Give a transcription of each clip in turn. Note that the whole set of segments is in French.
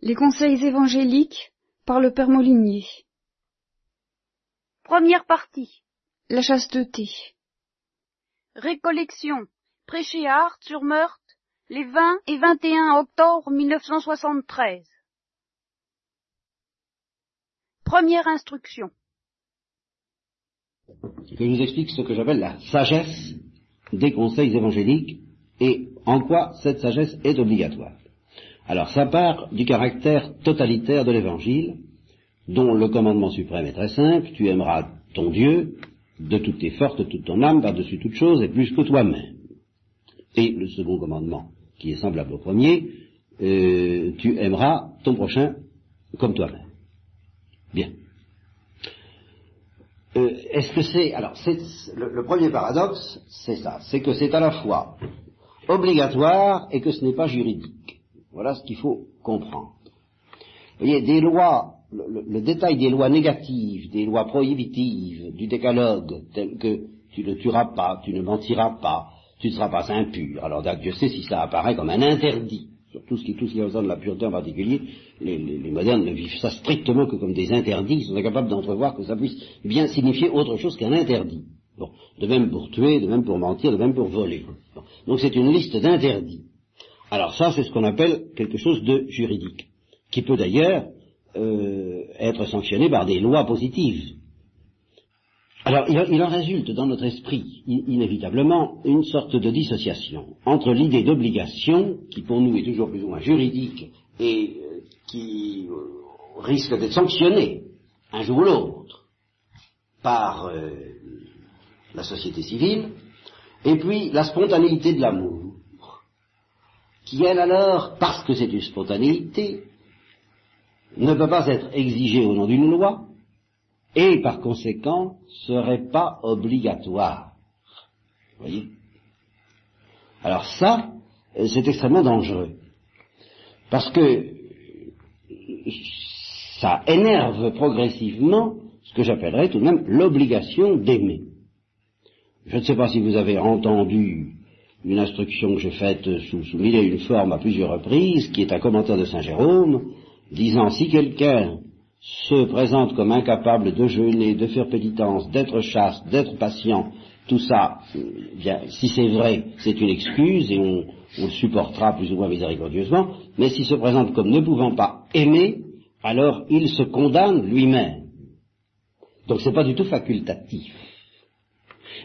Les conseils évangéliques par le Père Molinier. Première partie. La chasteté. Récollection. Prêché à Art sur Meurthe les 20 et 21 octobre 1973. Première instruction. que je vous explique ce que j'appelle la sagesse des conseils évangéliques et en quoi cette sagesse est obligatoire. Alors ça part du caractère totalitaire de l'évangile, dont le commandement suprême est très simple, tu aimeras ton Dieu de toutes tes forces, de toute ton âme, par-dessus toute chose, et plus que toi-même. Et le second commandement, qui est semblable au premier, euh, tu aimeras ton prochain comme toi-même. Bien. Euh, Est-ce que c'est alors le premier paradoxe, c'est ça, c'est que c'est à la fois obligatoire et que ce n'est pas juridique. Voilà ce qu'il faut comprendre. Vous voyez, des lois, le, le- le détail des lois négatives, des lois prohibitives, du décalogue, telles que tu ne tueras pas, tu ne mentiras pas, tu ne seras pas impur. Alors Dieu sait si ça apparaît comme un interdit. Sur tout ce qui, tout ce qui concerne la pureté en particulier, les, les- les modernes ne vivent ça strictement que comme des interdits, ils sont incapables d'entrevoir que ça puisse bien signifier autre chose qu'un interdit. Bon, de même pour tuer, de même pour mentir, de même pour voler. Bon. Donc c'est une liste d'interdits. Alors ça, c'est ce qu'on appelle quelque chose de juridique, qui peut d'ailleurs euh, être sanctionné par des lois positives. Alors il, en résulte dans notre esprit inévitablement une sorte de dissociation entre l'idée d'obligation, qui pour nous est toujours plus ou moins juridique et euh, qui euh, risque d'être sanctionnée un jour ou l'autre par la société civile, et puis la spontanéité de l'amour qui elle alors, parce que c'est une spontanéité, ne peut pas être exigée au nom d'une loi, et par conséquent serait pas obligatoire. Vous voyez? Alors ça, c'est extrêmement dangereux. Parce que ça énerve progressivement ce que j'appellerais tout de même l'obligation d'aimer. Je ne sais pas si vous avez entendu une instruction que j'ai faite sous, sous mille et une formes à plusieurs reprises, qui est un commentaire de Saint Jérôme, disant si quelqu'un se présente comme incapable de jeûner, de faire pénitence, d'être chaste, d'être patient, tout ça, euh, bien, si c'est vrai, c'est une excuse et on, on le supportera plus ou moins miséricordieusement, mais s'il se présente comme ne pouvant pas aimer, alors il se condamne lui-même. Donc c'est pas du tout facultatif.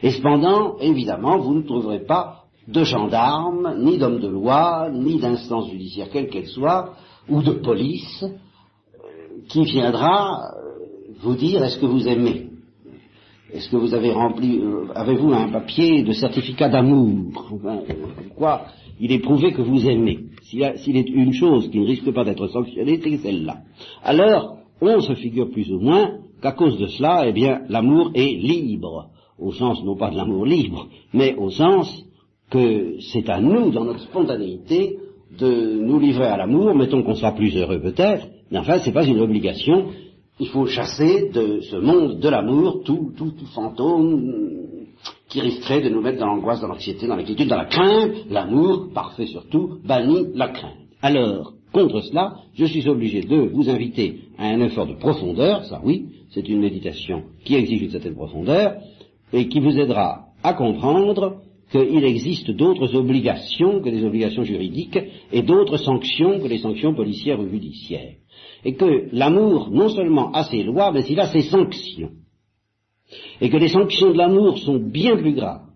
Et cependant, évidemment, vous ne trouverez pas de gendarme, ni d'homme de loi, ni d'instance judiciaire quelle qu'elle soit, ou de police, euh, qui viendra euh, vous dire est-ce que vous aimez? Est-ce que vous avez rempli, euh, avez-vous un papier de certificat d'amour? Quoi? Il est prouvé que vous aimez. S'il est une chose qui ne risque pas d'être sanctionnée, c'est celle-là. Alors, on se figure plus ou moins qu'à cause de cela, eh bien, l'amour est libre, au sens non pas de l'amour libre, mais au sens que c'est à nous, dans notre spontanéité, de nous livrer à l'amour, mettons qu'on soit plus heureux peut-être, mais enfin, c'est pas une obligation. Il faut chasser de ce monde de l'amour tout, tout, tout fantôme qui risquerait de nous mettre dans l'angoisse, dans l'anxiété, dans l'inquiétude, dans la crainte. L'amour, parfait surtout, bannit la crainte. Alors, contre cela, je suis obligé de vous inviter à un effort de profondeur, ça oui, c'est une méditation qui exige une certaine profondeur, et qui vous aidera à comprendre qu'il existe d'autres obligations que les obligations juridiques et d'autres sanctions que les sanctions policières ou judiciaires. Et que l'amour, non seulement a ses lois, mais il a ses sanctions. Et que les sanctions de l'amour sont bien plus graves,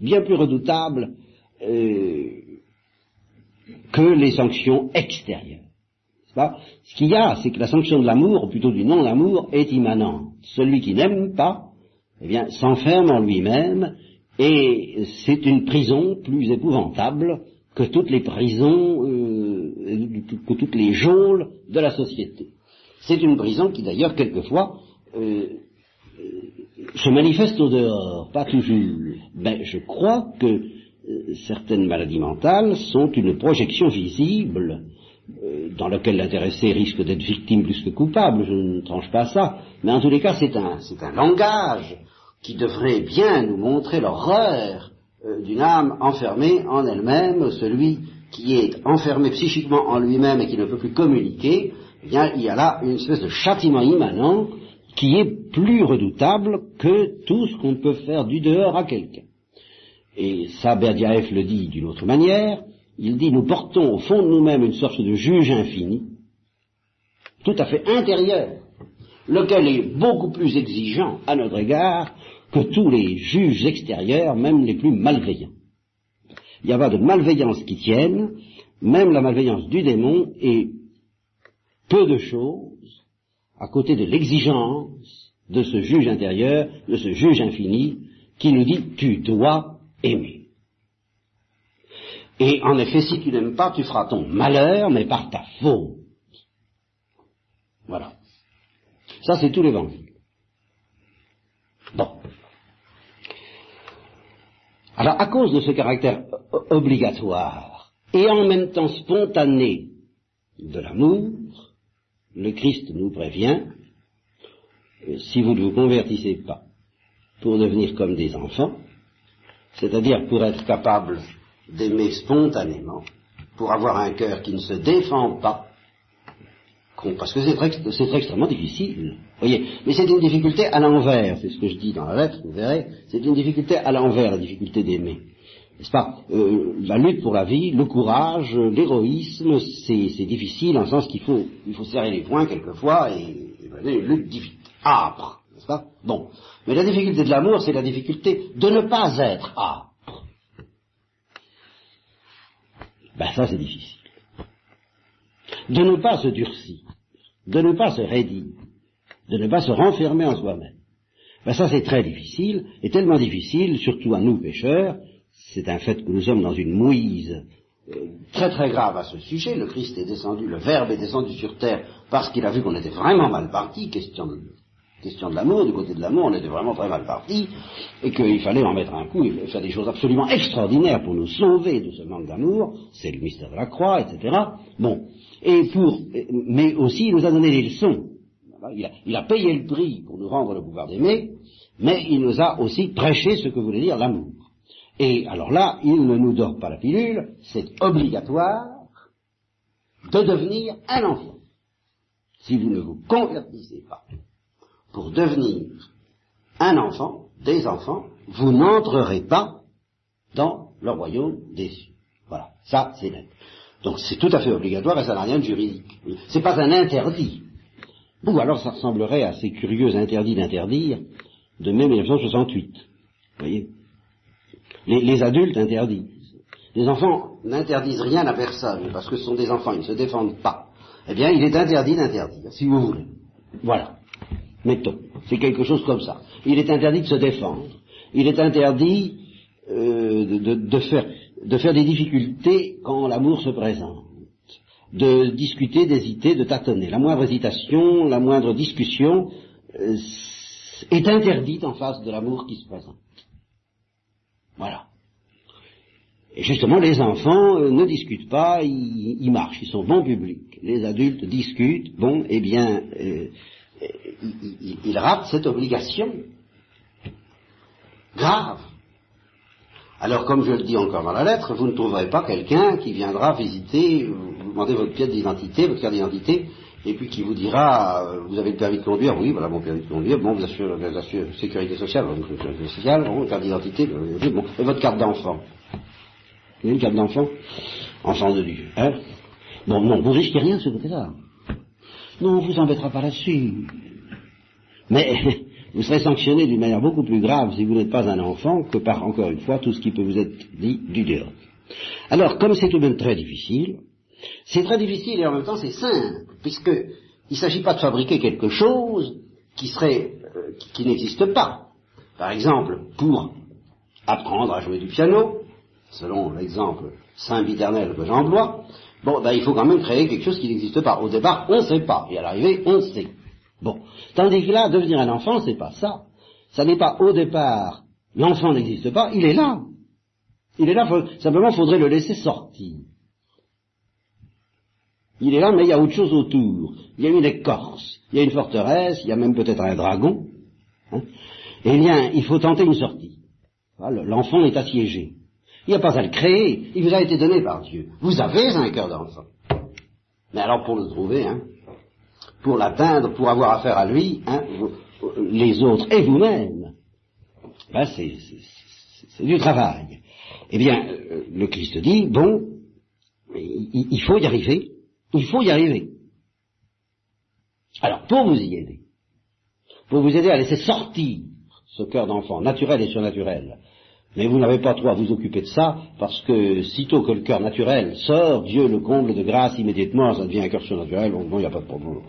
bien plus redoutables euh, que les sanctions extérieures. Ce qu'il y a, c'est que la sanction de l'amour, ou plutôt du non-amour, est immanente. Celui qui n'aime pas, eh bien, s'enferme en lui-même, et c'est une prison plus épouvantable que toutes les prisons, euh, que toutes les geôles de la société. C'est une prison qui, d'ailleurs, quelquefois, euh, se manifeste au dehors, pas toujours. Ben, je crois que euh, certaines maladies mentales sont une projection visible euh, dans laquelle l'intéressé risque d'être victime plus que coupable, je ne tranche pas ça, mais en tous les cas c'est un, c'est un langage qui devrait bien nous montrer l'horreur euh, d'une âme enfermée en elle-même, celui qui est enfermé psychiquement en lui-même et qui ne peut plus communiquer, eh bien, il y a là une espèce de châtiment immanent qui est plus redoutable que tout ce qu'on peut faire du dehors à quelqu'un. Et ça, Berdiaev le dit d'une autre manière, il dit nous portons au fond de nous-mêmes une sorte de juge infini, tout à fait intérieur, lequel est beaucoup plus exigeant à notre égard que tous les juges extérieurs, même les plus malveillants. Il n'y a pas de malveillance qui tienne, même la malveillance du démon est peu de choses à côté de l'exigence de ce juge intérieur, de ce juge infini, qui nous dit tu dois aimer. Et en effet, si tu n'aimes pas, tu feras ton malheur, mais par ta faute. Voilà. Ça, c'est tout l'évangile. Bon. Alors, à cause de ce caractère obligatoire et en même temps spontané de l'amour, le Christ nous prévient, si vous ne vous convertissez pas pour devenir comme des enfants, c'est-à-dire pour être capable d'aimer spontanément, pour avoir un cœur qui ne se défend pas, parce que c'est extrêmement difficile. Voyez, mais c'est une difficulté à l'envers, c'est ce que je dis dans la lettre, vous verrez, c'est une difficulté à l'envers, la difficulté d'aimer. N'est-ce pas? Euh, La lutte pour la vie, le courage, l'héroïsme, c'est difficile en sens qu'il faut, il faut serrer les poings quelquefois et, et une lutte âpre, n'est-ce pas? Bon. Mais la difficulté de l'amour, c'est la difficulté de ne pas être âpre. Ben ça, c'est difficile. De ne pas se durcir, de ne pas se raidir, de ne pas se renfermer en soi-même. Ben ça, c'est très difficile, et tellement difficile, surtout à nous pécheurs, c'est un fait que nous sommes dans une mouise euh, très très grave à ce sujet. Le Christ est descendu, le Verbe est descendu sur terre parce qu'il a vu qu'on était vraiment mal parti, question de, question de l'amour, du côté de l'amour, on était vraiment très mal parti, et qu'il fallait en mettre un coup, il faire des choses absolument extraordinaires pour nous sauver de ce manque d'amour, c'est le mystère de la croix, etc. Bon, et pour, mais aussi il nous a donné des leçons. Il a, il a payé le prix pour nous rendre le pouvoir d'aimer, mais il nous a aussi prêché ce que voulait dire l'amour. Et alors là, il ne nous dort pas la pilule, c'est obligatoire de devenir un enfant. Si vous ne vous convertissez pas pour devenir un enfant, des enfants, vous n'entrerez pas dans le royaume des cieux. Voilà, ça c'est net. Donc c'est tout à fait obligatoire et ça n'a rien de juridique. C'est pas un interdit. Ou alors ça ressemblerait à ces curieux interdits d'interdire de mai 1968. Vous voyez? Les, adultes interdisent. Les enfants n'interdisent rien à personne parce que ce sont des enfants, ils ne se défendent pas. Eh bien, il est interdit d'interdire, si vous voulez. Voilà. Mettons, c'est quelque chose comme ça. Il est interdit de se défendre. Il est interdit euh, de, faire, de faire des difficultés quand l'amour se présente. De discuter, d'hésiter, de tâtonner. La moindre hésitation, la moindre discussion euh, est interdite en face de l'amour qui se présente. Voilà. Et justement, les enfants euh, ne discutent pas, ils, marchent, ils sont bons publics. Les adultes discutent, bon, eh bien, euh, ils, ratent cette obligation. Grave. Alors, comme je le dis encore dans la lettre, vous ne trouverez pas quelqu'un qui viendra visiter, vous demandez votre pièce d'identité, votre carte d'identité, et puis qui vous dira, euh, vous avez le permis de conduire, oui, voilà mon permis de conduire, bon, vous assurez la sécurité sociale, votre sécurité sociale, carte d'identité, bon, et votre carte d'enfant. Une carte d'enfant? Enfant de Dieu, hein? Bon, non, vous risquez rien de ce côté-là. Non, on vous embêtera pas là-dessus. Mais vous serez sanctionné d'une manière beaucoup plus grave si vous n'êtes pas un enfant que par, encore une fois, tout ce qui peut vous être dit du dehors. Alors, comme c'est tout de même très difficile, c'est très difficile et en même temps c'est simple, puisqu'il ne s'agit pas de fabriquer quelque chose qui serait, euh, qui, n'existe pas. Par exemple, pour apprendre à jouer du piano, selon l'exemple saint-viternel que j'emploie, bon, ben, il faut quand même créer quelque chose qui n'existe pas. Au départ, on ne sait pas, et à l'arrivée, on sait. Bon. Tandis que là, devenir un enfant, c'est pas ça. Ça n'est pas au départ, l'enfant n'existe pas, il est là. Il est là, simplement, il faudrait le laisser sortir. Il est là, mais il y a autre chose autour. Il y a une écorce, il y a une forteresse, il y a même peut-être un dragon. Hein. Eh bien, il faut tenter une sortie. L'enfant est assiégé. Il n'y a pas à le créer. Il vous a été donné par Dieu. Vous avez un cœur d'enfant. Mais alors pour le trouver, hein, pour l'atteindre, pour avoir affaire à lui, hein, les autres et vous-même, ben c'est du travail. Eh bien, euh, le Christ dit, bon, il, il faut y arriver, il faut y arriver. Alors, pour vous y aider, pour vous aider à laisser sortir ce cœur d'enfant, naturel et surnaturel, mais vous n'avez pas trop à vous occuper de ça, parce que sitôt que le cœur naturel sort, Dieu le comble de grâce immédiatement, ça devient un cœur surnaturel, bon, il n'y a pas de problème.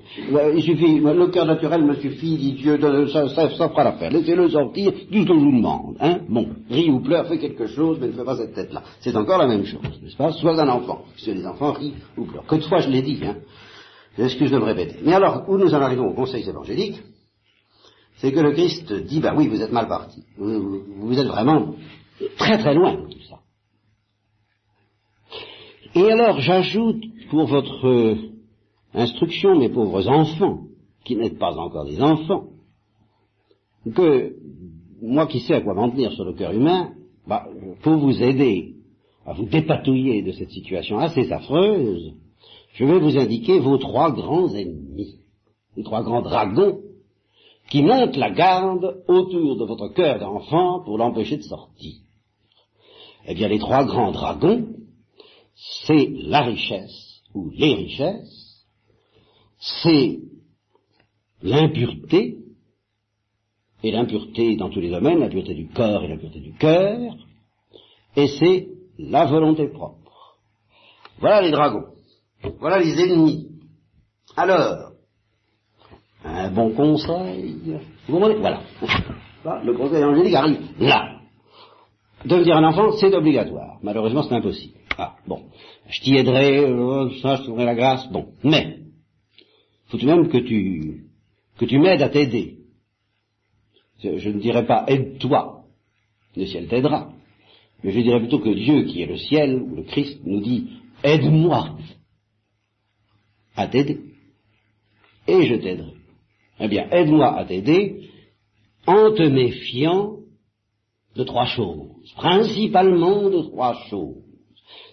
Il suffit, le cœur naturel me suffit, dit Dieu, ça, fera l'affaire. Laissez-le sortir, tout ce qu'on vous demande. Hein bon, rit ou pleure, fais quelque chose, mais ne fais pas cette tête-là. C'est encore la même chose, n'est-ce pas? Sois un enfant, puisque les enfants rient ou pleurent. Que je l'ai dit, hein Excuse de me répéter. Mais alors, où nous en arrivons au conseil évangélique, c'est que le Christ dit, ben oui, vous êtes mal parti. Vous, êtes vraiment très très loin de tout ça. Et alors, j'ajoute pour votre instruction, mes pauvres enfants, qui n'êtes pas encore des enfants, que moi qui sais à quoi m'en tenir sur le cœur humain, bah, pour vous aider à vous dépatouiller de cette situation assez affreuse, je vais vous indiquer vos trois grands ennemis, les trois grands dragons qui montent la garde autour de votre cœur d'enfant pour l'empêcher de sortir. Eh bien, les trois grands dragons, c'est la richesse, ou les richesses, c'est l'impureté, et l'impureté dans tous les domaines, l'impureté du corps et l'impureté du cœur, et c'est la volonté propre. Voilà les dragons. Voilà les ennemis. Alors, un bon conseil. Vous comprenez? Voilà. Le conseil angélique arrive là. Devenir un enfant, c'est obligatoire. Malheureusement, c'est impossible. Ah, bon. Je t'y aiderai, euh, ça, je trouverai la grâce. Bon. Mais, faut tout de même que tu, que tu m'aides à t'aider. Je, ne dirais pas aide-toi. Le ciel t'aidera. Mais je dirais plutôt que Dieu, qui est le ciel, ou le Christ, nous dit aide-moi à t'aider. Et je t'aiderai. Eh bien, aide-moi à t'aider en te méfiant de trois choses, principalement de trois choses.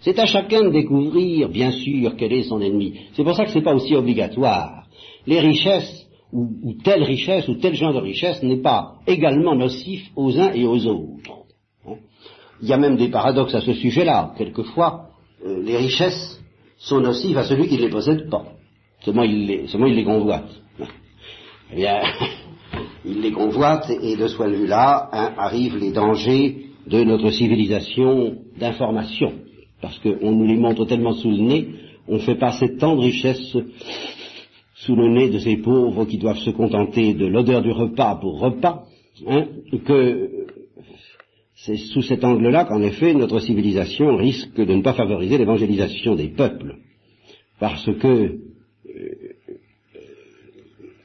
C'est à chacun de découvrir, bien sûr, quel est son ennemi. C'est pour ça que ce n'est pas aussi obligatoire. Les richesses, ou, telle richesse, ou tel genre de richesse, n'est pas également nocif aux uns et aux autres. Hein? Il y a même des paradoxes à ce sujet-là. Quelquefois, euh, les richesses sont nocives à celui qui ne les possède pas. Seulement il les convoite. Eh bien, il les convoite et de ce point de vue-là hein, arrivent les dangers de notre civilisation d'information. Parce qu'on nous les montre tellement sous le nez, on fait passer tant de richesses sous le nez de ces pauvres qui doivent se contenter de l'odeur du repas pour repas, hein, que c'est sous cet angle-là qu'en effet notre civilisation risque de ne pas favoriser l'évangélisation des peuples. Parce que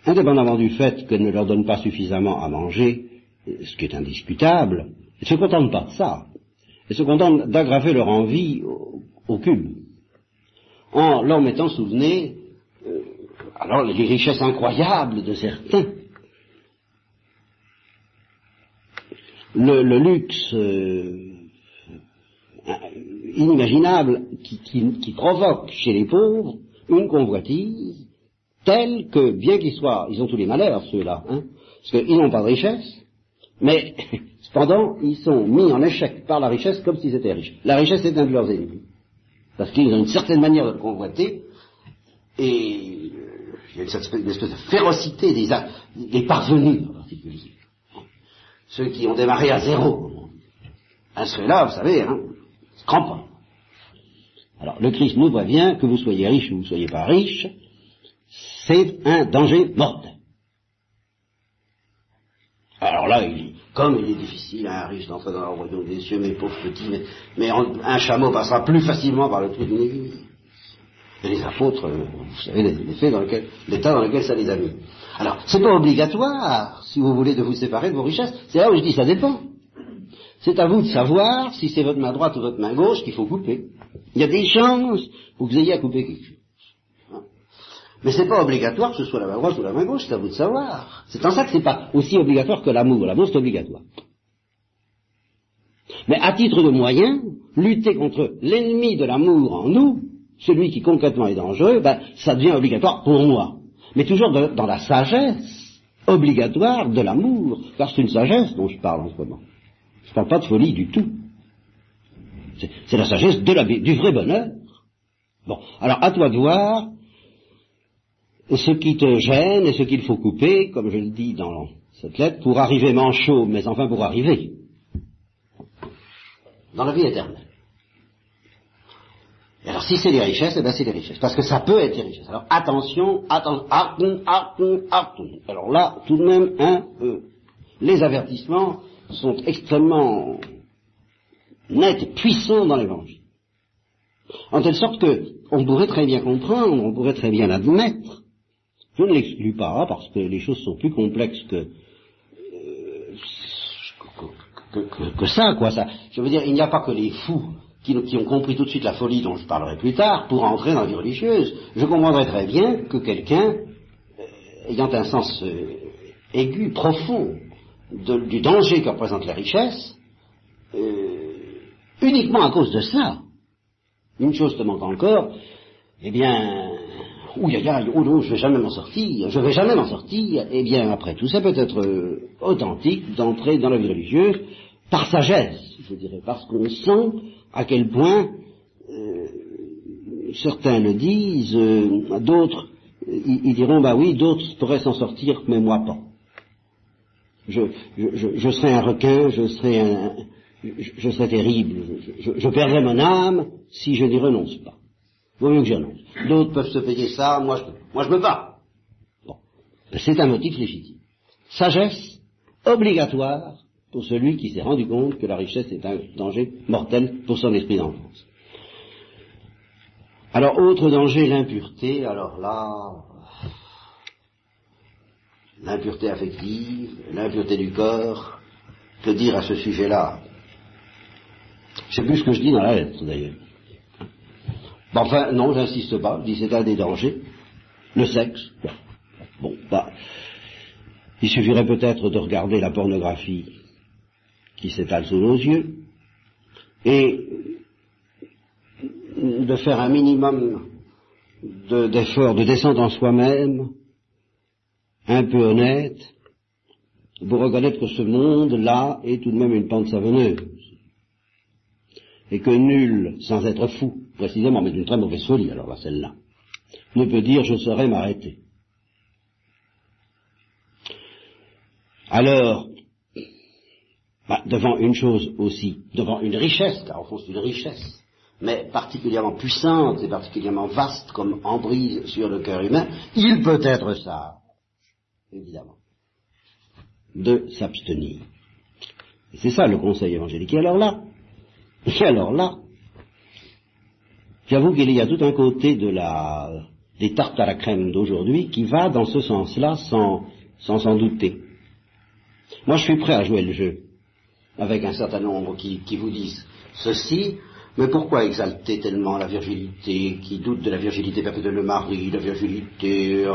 indépendamment du fait qu'elle ne leur donne pas suffisamment à manger, ce qui est indiscutable, ne se contentent pas de ça. Elles se contentent d'aggraver leur envie au, cube, en leur mettant sous le nez euh, alors les richesses incroyables de certains. Le, luxe euh, inimaginable qui provoque chez les pauvres une convoitise tels que, bien qu'ils soient, ils ont tous les malheurs, ceux-là, hein, parce qu'ils n'ont pas de richesse, mais cependant, ils sont mis en échec par la richesse comme s'ils étaient riches. La richesse est un de leurs ennemis, parce qu'ils ont une certaine manière de convoiter, et euh, il y a une, espèce de férocité des, parvenus en particulier. Ceux qui ont démarré à zéro. À ceux-là, vous savez, hein, crampant. Alors, le Christ nous voit bien que vous soyez riche ou vous ne soyez pas riche, c'est un danger mortel. Alors là, il, comme il est difficile à un riche d'entrer dans le royaume des cieux, mes pauvres petits, mais, un chameau passera plus facilement par le trou d'une aiguille. Et les apôtres, vous savez l'état dans lequel, dans lequel ça les a mis. Alors, c'est pas obligatoire, si vous voulez, de vous séparer de vos richesses. C'est là où je dis ça dépend. C'est à vous de savoir si c'est votre main droite ou votre main gauche qu'il faut couper. Il y a des chances que vous ayez à couper quelque chose. Mais c'est pas obligatoire que ce soit la main droite ou la main gauche, c'est à vous de savoir. C'est en ça que c'est pas aussi obligatoire que l'amour. L'amour, c'est obligatoire. Mais à titre de moyen, lutter contre l'ennemi de l'amour en nous, celui qui concrètement est dangereux, ben, ça devient obligatoire pour moi. Mais toujours dans la sagesse obligatoire de l'amour, car c'est une sagesse dont je parle en ce moment. Je ne parle pas de folie du tout. C'est la sagesse de la, du vrai bonheur. Bon, alors à toi de voir ce qui te gêne et ce qu'il faut couper, comme je le dis dans cette lettre, pour arriver manchot, mais enfin pour arriver dans la vie éternelle. Et alors si c'est les richesses, eh bien c'est les richesses, parce que ça peut être les richesses. Alors attention, attention, attention, attention, attention. Alors là, tout de même, un peu, les avertissements sont extrêmement nets, et puissants dans l'évangile. En telle sorte que on pourrait très bien comprendre, on pourrait très bien l'admettre. Je ne l'exclus pas parce que les choses sont plus complexes que, euh, que, ça, quoi. Ça, je veux dire, il n'y a pas que les fous qui, ont compris tout de suite la folie dont je parlerai plus tard pour entrer dans la vie religieuse. Je comprendrais très bien que quelqu'un, euh, ayant un sens euh, aigu, profond, du danger que représente la richesse, uniquement à cause de ça, une chose te manque encore, eh bien, oh non, je vais jamais m'en sortir, je vais jamais m'en sortir, eh bien, après tout, ça peut être euh, authentique d'entrer dans la vie religieuse par sagesse, je dirais, parce qu'on sent à quel point euh, certains le disent, euh, d'autres, ils, diront, bah oui, d'autres pourraient s'en sortir, mais moi pas. Je, je, je, serais un requin, je serais un, je, serais terrible, je, perdrais mon âme si je n'y renonce pas. Vaut mieux que j'y renonce. D'autres peuvent se payer ça, moi je, moi je me bats. Bon. C'est un motif légitime. Sagesse obligatoire pour celui qui s'est rendu compte que la richesse est un danger mortel pour son esprit d'enfance. Alors, autre danger, l'impureté. Alors là, l'impureté affective, l'impureté du corps. Que dire à ce sujet-là? Je sais plus ce que je dis dans la lettre, d'ailleurs. Enfin, non, j'insiste pas, je dis c'est un des dangers. Le sexe. Bon, bah, il suffirait peut-être de regarder la pornographie qui s'étale sous nos yeux et de faire un minimum d'efforts de, descente en soi-même, un peu honnête, pour reconnaître que ce monde-là est tout de même une pente savonneuse et que nul, sans être fou, précisément, mais d'une très mauvaise folie, alors là, celle-là, ne peut dire je saurais m'arrêter. Alors, bah, devant une chose aussi, devant une richesse, car au fond c'est une richesse, mais particulièrement puissante et particulièrement vaste comme embrise sur le cœur humain, il peut être ça, évidemment, de s'abstenir. C'est ça le conseil évangélique. Et alors là, et alors là, j'avoue qu'il y a tout un côté de la, des tartes à la crème d'aujourd'hui qui va dans ce sens-là sans s'en douter. Moi, je suis prêt à jouer le jeu avec un certain nombre qui, qui vous disent ceci, mais pourquoi exalter tellement la virginité, qui doute de la virginité perpétuelle de mari, la virginité,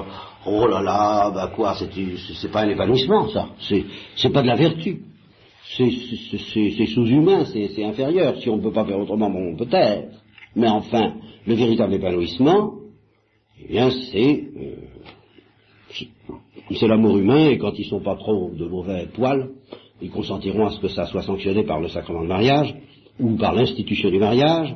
oh là là, bah quoi, c'est pas un épanouissement ça, c'est pas de la vertu c'est sous-humain, c'est inférieur. Si on ne peut pas faire autrement, bon, peut-être. Mais enfin, le véritable épanouissement, eh bien, c'est euh, l'amour humain, et quand ils sont pas trop de mauvais poils, ils consentiront à ce que ça soit sanctionné par le sacrement de mariage, ou par l'institution du mariage.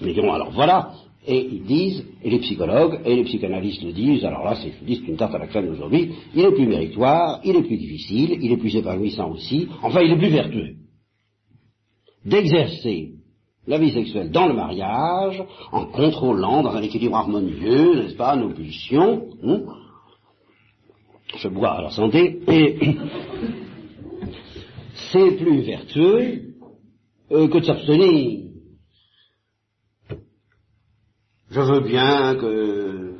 Mais diront, alors voilà, et ils disent, et les psychologues et les psychanalystes le disent, alors là c'est une tarte à la crème aujourd'hui, il est plus méritoire, il est plus difficile, il est plus épanouissant aussi, enfin il est plus vertueux. D'exercer la vie sexuelle dans le mariage, en contrôlant dans un équilibre harmonieux, n'est-ce pas, nos pulsions, hein, je bois à la santé, et c'est plus vertueux euh, que de s'abstenir je veux bien que...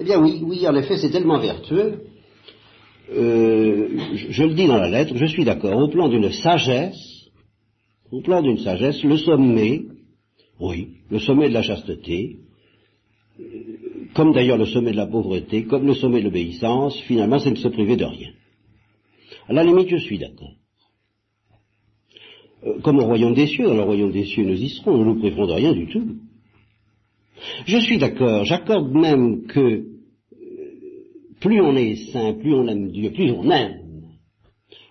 Eh bien oui, oui, en effet, c'est tellement vertueux. Euh, je, le dis dans la lettre, je suis d'accord, au plan d'une sagesse, au plan d'une sagesse, le sommet, oui, le sommet de la chasteté, comme d'ailleurs le sommet de la pauvreté, comme le sommet de l'obéissance, finalement, c'est de se priver de rien. À la limite, je suis d'accord. euh, comme au royaume des cieux. Dans le royaume des cieux, nous y serons, nous nous priverons de rien du tout. Je suis d'accord, j'accorde même que euh, plus on est saint, plus on aime Dieu, plus on aime,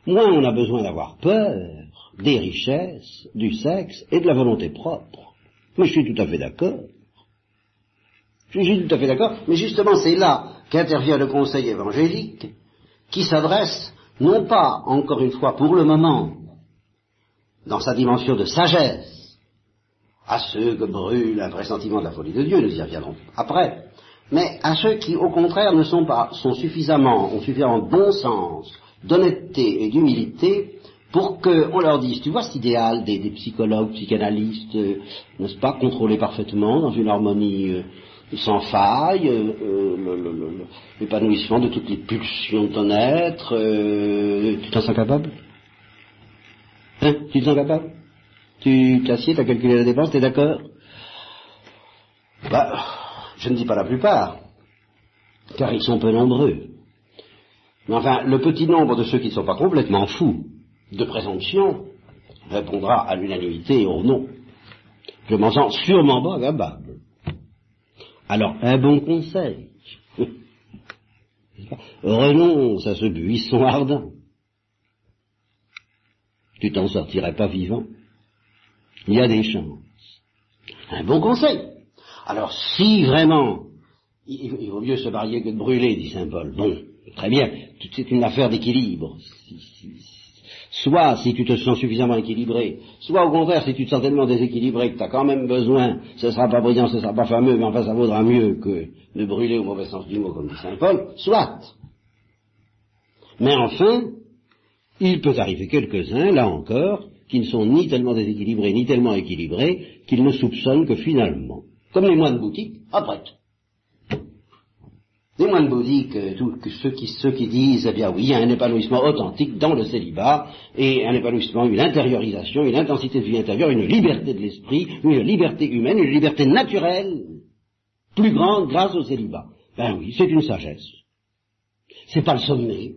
moins on a besoin d'avoir peur des richesses, du sexe et de la volonté propre. Mais je suis tout à fait d'accord. Je suis tout à fait d'accord, mais justement c'est là qu'intervient le conseil évangélique qui s'adresse non pas, encore une fois, pour le moment, dans sa dimension de sagesse, à ceux que brûle un pressentiment de la folie de Dieu, nous y reviendrons après, mais à ceux qui, au contraire, ne sont pas, sont suffisamment, ont suffisamment bon sens, d'honnêteté et d'humilité pour qu'on leur dise, tu vois cet idéal des, psychologues, psychanalystes, euh, n'est-ce pas, contrôlés parfaitement dans une harmonie euh, sans faille, euh, l'épanouissement de toutes les pulsions de ton être, tu t'en sens capable? Hein? Tu te sens capable? Tu t'assieds, t'as calculé la dépense, t'es d'accord? Bah, je ne dis pas la plupart, car ils sont peu nombreux. Mais enfin, le petit nombre de ceux qui ne sont pas complètement fous de présomption répondra à l'unanimité au non. Je m'en sens sûrement pas capable. Alors, un bon conseil. Renonce à ce buisson ardent. Tu t'en sortirais pas vivant. Il y a des chances. Un bon conseil. Alors, si vraiment il, vaut mieux se marier que de brûler, dit Saint Paul. Bon, très bien, c'est une affaire d'équilibre. Soit si tu te sens suffisamment équilibré, soit au contraire si tu te sens tellement déséquilibré que tu as quand même besoin, ce ne sera pas brillant, ce ne sera pas fameux, mais enfin ça vaudra mieux que de brûler au mauvais sens du mot, comme dit Saint Paul, soit. Mais enfin, il peut arriver quelques-uns, là encore, qui ne sont ni tellement déséquilibrés, ni tellement équilibrés, qu'ils ne soupçonnent que finalement, comme les moines de boutique, après les moines bouddhiques, que ceux, qui, ceux qui disent, eh bien oui, il y a un épanouissement authentique dans le célibat, et un épanouissement, une intériorisation, une intensité de vie intérieure, une liberté de l'esprit, une liberté humaine, une liberté naturelle, plus grande grâce au célibat. Ben oui, c'est une sagesse. C'est pas le sommet.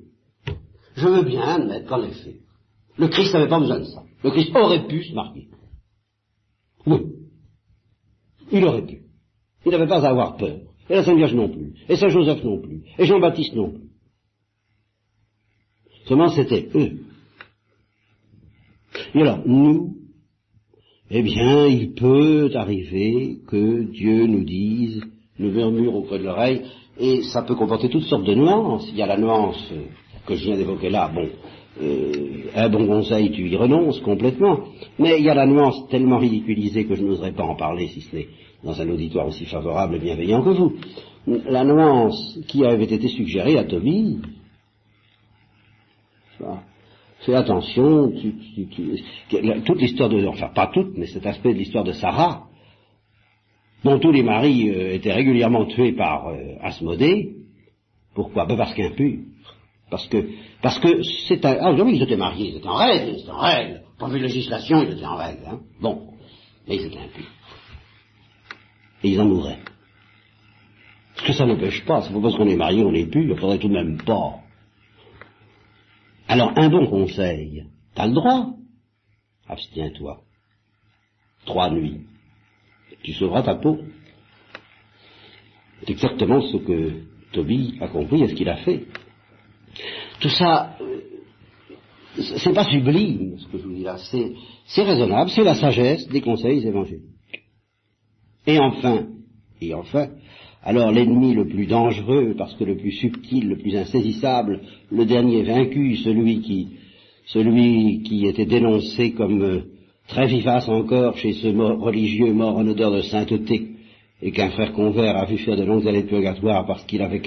Je veux bien admettre qu'en effet, le Christ n'avait pas besoin de ça. Le Christ aurait pu se marier. Oui. Il aurait pu. Il n'avait pas à avoir peur. Et la Sainte Vierge non plus. Et Saint Joseph non plus. Et Jean-Baptiste non plus. Seulement c'était eux. Et alors, nous, eh bien, il peut arriver que Dieu nous dise, nous murmure auprès de l'oreille, et ça peut comporter toutes sortes de nuances. Il y a la nuance que je viens d'évoquer là, bon, euh, un bon conseil, tu y renonces complètement, mais il y a la nuance tellement ridiculisée que je n'oserais pas en parler si ce n'est dans un auditoire aussi favorable et bienveillant que vous. La nuance qui avait été suggérée à Tobie, fais attention, toute l'histoire de, enfin pas toute, mais cet aspect de l'histoire de Sarah, dont tous les maris euh, étaient régulièrement tués par euh, Asmodée, pourquoi? Ben Parce qu'impur. Parce que, parce que c'est un, ah oui, ils étaient mariés, ils étaient en règle, ils étaient en règle. Pour de législation, ils étaient en règle, hein. Bon. Mais ils étaient impurs et ils en mourraient. Parce que ça n'empêche pas, c'est pas parce qu'on est marié, on n'est plus, il faudrait tout de même pas. Alors, un bon conseil, t'as le droit, abstiens-toi. Trois nuits. Tu sauveras ta peau. C'est exactement ce que Toby a compris et ce qu'il a fait. Tout ça, euh, c'est pas sublime, ce que je vous dis là, c'est raisonnable, c'est la sagesse des conseils évangéliques. Et enfin, et enfin, alors l'ennemi le plus dangereux, parce que le plus subtil, le plus insaisissable, le dernier vaincu, celui qui, celui qui était dénoncé comme euh, très vivace encore chez ce religieux mort en odeur de sainteté, et qu'un frère convert a vu faire de longues années de purgatoire parce qu'il avait,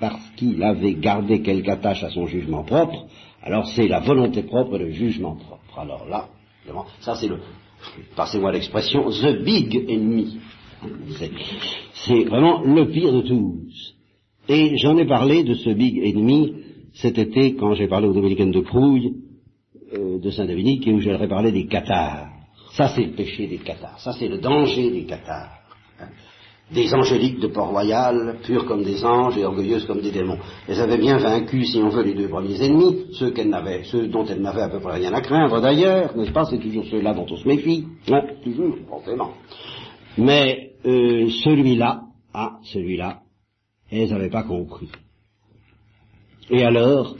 parce qu'il avait gardé quelque attache à son jugement propre, alors c'est la volonté propre et le jugement propre. Alors là, ça c'est le, passez-moi l'expression, the big enemy. C'est vraiment le pire de tous. Et j'en ai parlé de ce big ennemi cet été quand j'ai parlé aux Dominicaines de Prouille euh, de Saint-Dominique et où j'aurais parlé des cathares. Ça c'est le péché des cathares, ça c'est le danger des cathares. Des angéliques de Port-Royal, pures comme des anges et orgueilleuses comme des démons. Elles avaient bien vaincu, si on veut, les deux premiers ennemis, ceux, ceux dont elles n'avaient à peu près rien à craindre d'ailleurs, n'est-ce pas? C'est toujours ceux-là dont on se méfie, hein? Toujours, forcément. Mais euh, celui-là, ah, celui-là, elles n'avaient pas compris. Et alors,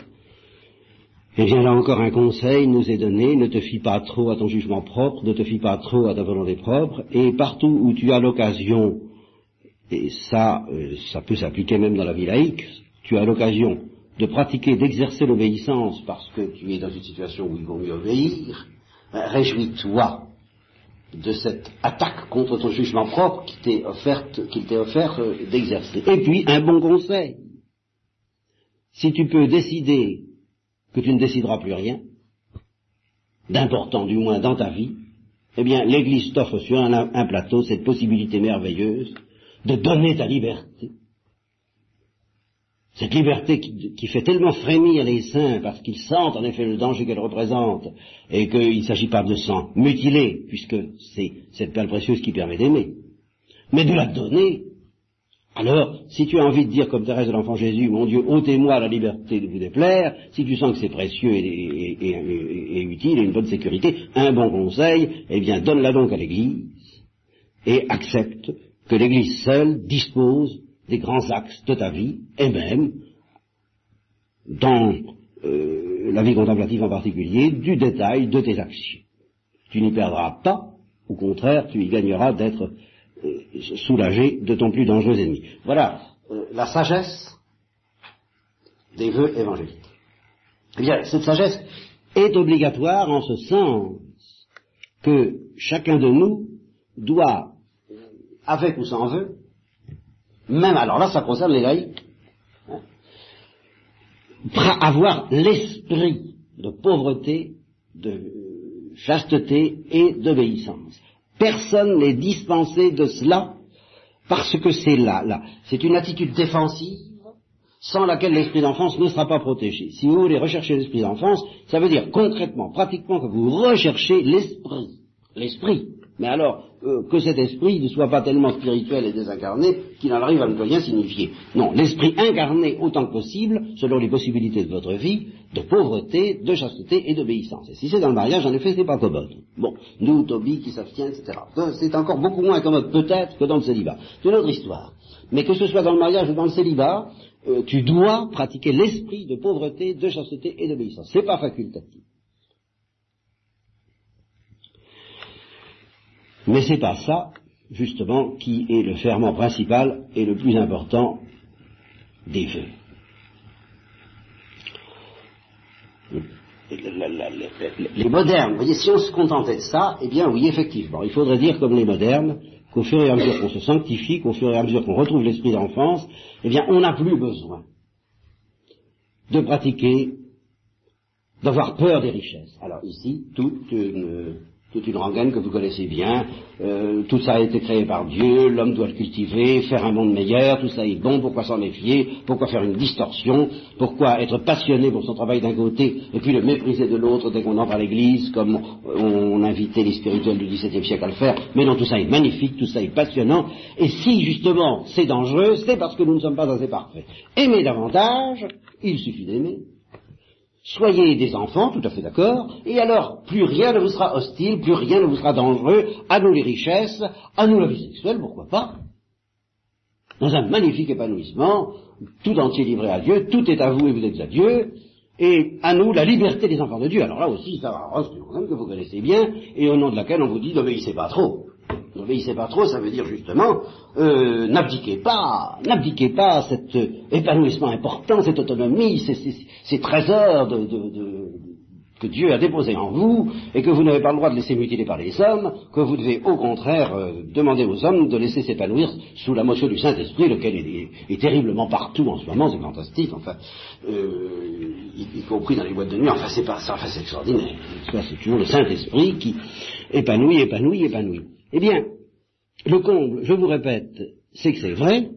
eh bien là encore un conseil nous est donné, ne te fie pas trop à ton jugement propre, ne te fie pas trop à ta volonté propre, et partout où tu as l'occasion et ça, euh, ça peut s'appliquer même dans la vie laïque, tu as l'occasion de pratiquer, d'exercer l'obéissance parce que tu es dans une situation où il vaut mieux obéir, réjouis-toi de cette attaque contre ton jugement propre t'est qu'il t'est offert euh, d'exercer. Et puis, un bon conseil. Si tu peux décider que tu ne décideras plus rien, d'important du moins dans ta vie, eh bien, l'Église t'offre sur un plateau cette possibilité merveilleuse de donner ta liberté. Cette liberté qui, fait tellement frémir les saints parce qu'ils sentent en effet le danger qu'elle représente et qu'il ne s'agit pas de s'en mutiler puisque c'est cette perle précieuse qui permet d'aimer, mais de la donner. Alors, si tu as envie de dire comme Thérèse de l'Enfant Jésus, mon Dieu, ôtez-moi la liberté de vous déplaire, si tu sens que c'est précieux et, et, utile et une bonne sécurité, un bon conseil, eh bien donne-la donc à l'Église et accepte que l'Église seule dispose des grands axes de ta vie, et même, dans euh, la vie contemplative en particulier, du détail de tes actions. Tu n'y perdras pas, au contraire, tu y gagneras d'être euh, soulagé de ton plus dangereux ennemi. Voilà euh, la sagesse des vœux évangéliques. Eh bien, cette sagesse est obligatoire en ce sens que chacun de nous doit avec ou sans vœu, même alors là, ça concerne les laïcs, hein, avoir l'esprit de pauvreté, de chasteté et d'obéissance. Personne n'est dispensé de cela parce que c'est là, là. C'est une attitude défensive sans laquelle l'esprit d'enfance ne sera pas protégé. Si vous voulez rechercher l'esprit d'enfance, ça veut dire concrètement, pratiquement, que vous recherchez l'esprit. L'esprit. Mais alors, euh, que cet esprit ne soit pas tellement spirituel et désincarné qu'il en arrive à ne rien signifier. Non, l'esprit incarné autant que possible, selon les possibilités de votre vie, de pauvreté, de chasteté et d'obéissance. Et si c'est dans le mariage, en effet, c'est pas commode. Bon, nous, Toby, qui s'abstient, etc. C'est encore beaucoup moins commode, peut-être, que dans le célibat. C'est une autre histoire. Mais que ce soit dans le mariage ou dans le célibat, euh, tu dois pratiquer l'esprit de pauvreté, de chasteté et d'obéissance. C'est pas facultatif. Mais c'est pas ça, justement, qui est le ferment principal et le plus important des vœux. Les modernes, vous voyez, si on se contentait de ça, eh bien oui, effectivement, il faudrait dire comme les modernes, qu'au fur et à mesure qu'on se sanctifie, qu'au fur et à mesure qu'on retrouve l'esprit d'enfance, eh bien on n'a plus besoin de pratiquer, d'avoir peur des richesses. Alors ici, toute une, toute une rengaine que vous connaissez bien. Euh, tout ça a été créé par Dieu, l'homme doit le cultiver, faire un monde meilleur, tout ça est bon, pourquoi s'en méfier, pourquoi faire une distorsion, pourquoi être passionné pour son travail d'un côté et puis le mépriser de l'autre dès qu'on entre à l'église, comme on, invitait les spirituels du XVIIe siècle à le faire. Mais non, tout ça est magnifique, tout ça est passionnant. Et si justement c'est dangereux, c'est parce que nous ne sommes pas assez parfaits. Aimer davantage, il suffit d'aimer. Soyez des enfants, tout à fait d'accord, et alors plus rien ne vous sera hostile, plus rien ne vous sera dangereux, à nous les richesses, à nous la vie sexuelle, pourquoi pas Dans un magnifique épanouissement, tout entier livré à Dieu, tout est à vous et vous êtes à Dieu, et à nous la liberté des enfants de Dieu. Alors là aussi, ça va, c'est que vous connaissez bien, et au nom de laquelle on vous dit n'obéissez pas trop. N'obéissez pas trop, ça veut dire justement, euh, n'abdiquez pas, n'abdiquez pas cet épanouissement important, cette autonomie, ces, trésors que Dieu a déposés en vous, et que vous n'avez pas le droit de laisser mutiler par les hommes, que vous devez au contraire euh, demander aux hommes de laisser s'épanouir sous la motion du Saint-Esprit, lequel est, terriblement partout en ce moment, c'est fantastique, enfin, euh, y, compris dans les boîtes de nuit, enfin c'est pas ça, enfin c'est extraordinaire. C'est toujours le Saint-Esprit qui épanouit, épanouit, épanouit. Eh bien, le comble, je vous répète, c'est que c'est vrai,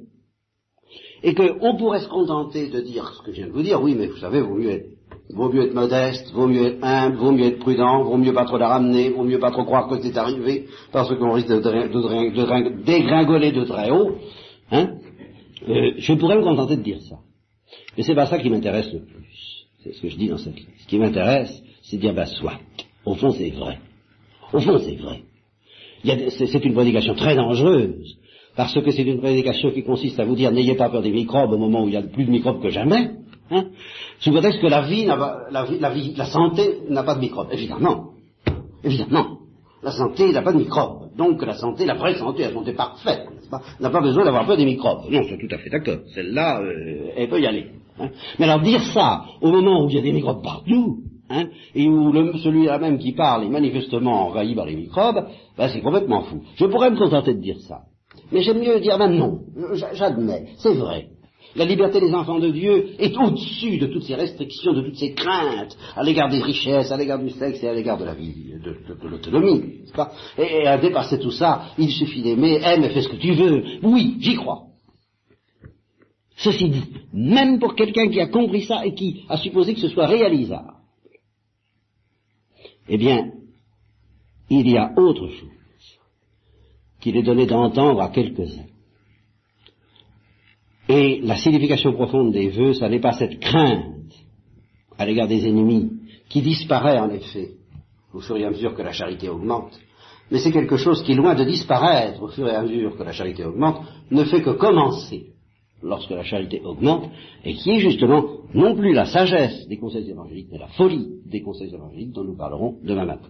et qu'on pourrait se contenter de dire ce que je viens de vous dire, oui, mais vous savez, vaut mieux être Vaut mieux être modeste, vaut mieux être humble, vaut mieux être prudent, vaut mieux pas trop la ramener, vaut mieux pas trop croire que c'est arrivé, parce qu'on risque de, dégringoler de très haut. Hein euh, je pourrais me contenter de dire ça. Mais c'est pas ça qui m'intéresse le plus. C'est ce que je dis dans cette liste. Ce qui m'intéresse, c'est de dire, bah soit. Au fond, c'est vrai. Au fond, c'est vrai. C'est une prédication très dangereuse, parce que c'est une prédication qui consiste à vous dire, n'ayez pas peur des microbes au moment où il y a plus de microbes que jamais, hein, sous prétexte que la vie, la, vie, la, vie, la santé n'a pas de microbes. Évidemment. Évidemment. La santé n'a pas de microbes. Donc la santé, la vraie santé, la santé parfaite, n'a pas besoin d'avoir peur des microbes. Non, c'est tout à fait d'accord. Celle-là, euh, elle peut y aller. Hein. Mais alors dire ça au moment où il y a des microbes partout, hein, et où celui-là même qui parle est manifestement envahi par les microbes, ben, c'est complètement fou. Je pourrais me contenter de dire ça. Mais j'aime mieux dire, ben non, j'admets, c'est vrai. La liberté des enfants de Dieu est au-dessus de toutes ces restrictions, de toutes ces craintes à l'égard des richesses, à l'égard du sexe et à l'égard de la vie, de, l'autonomie, et, et, à dépasser tout ça, il suffit d'aimer, aime et fais ce que tu veux. Oui, j'y crois. Ceci dit, même pour quelqu'un qui a compris ça et qui a supposé que ce soit réalisable, eh bien, il y a autre chose qu'il est donné d'entendre à quelques-uns. Et la signification profonde des vœux, ça n'est pas cette crainte à l'égard des ennemis, qui disparaît en effet au fur et à mesure que la charité augmente, mais c'est quelque chose qui, loin de disparaître au fur et à mesure que la charité augmente, ne fait que commencer lorsque la charité augmente, et qui est justement non plus la sagesse des conseils évangéliques, mais la folie des conseils évangéliques dont nous parlerons demain matin.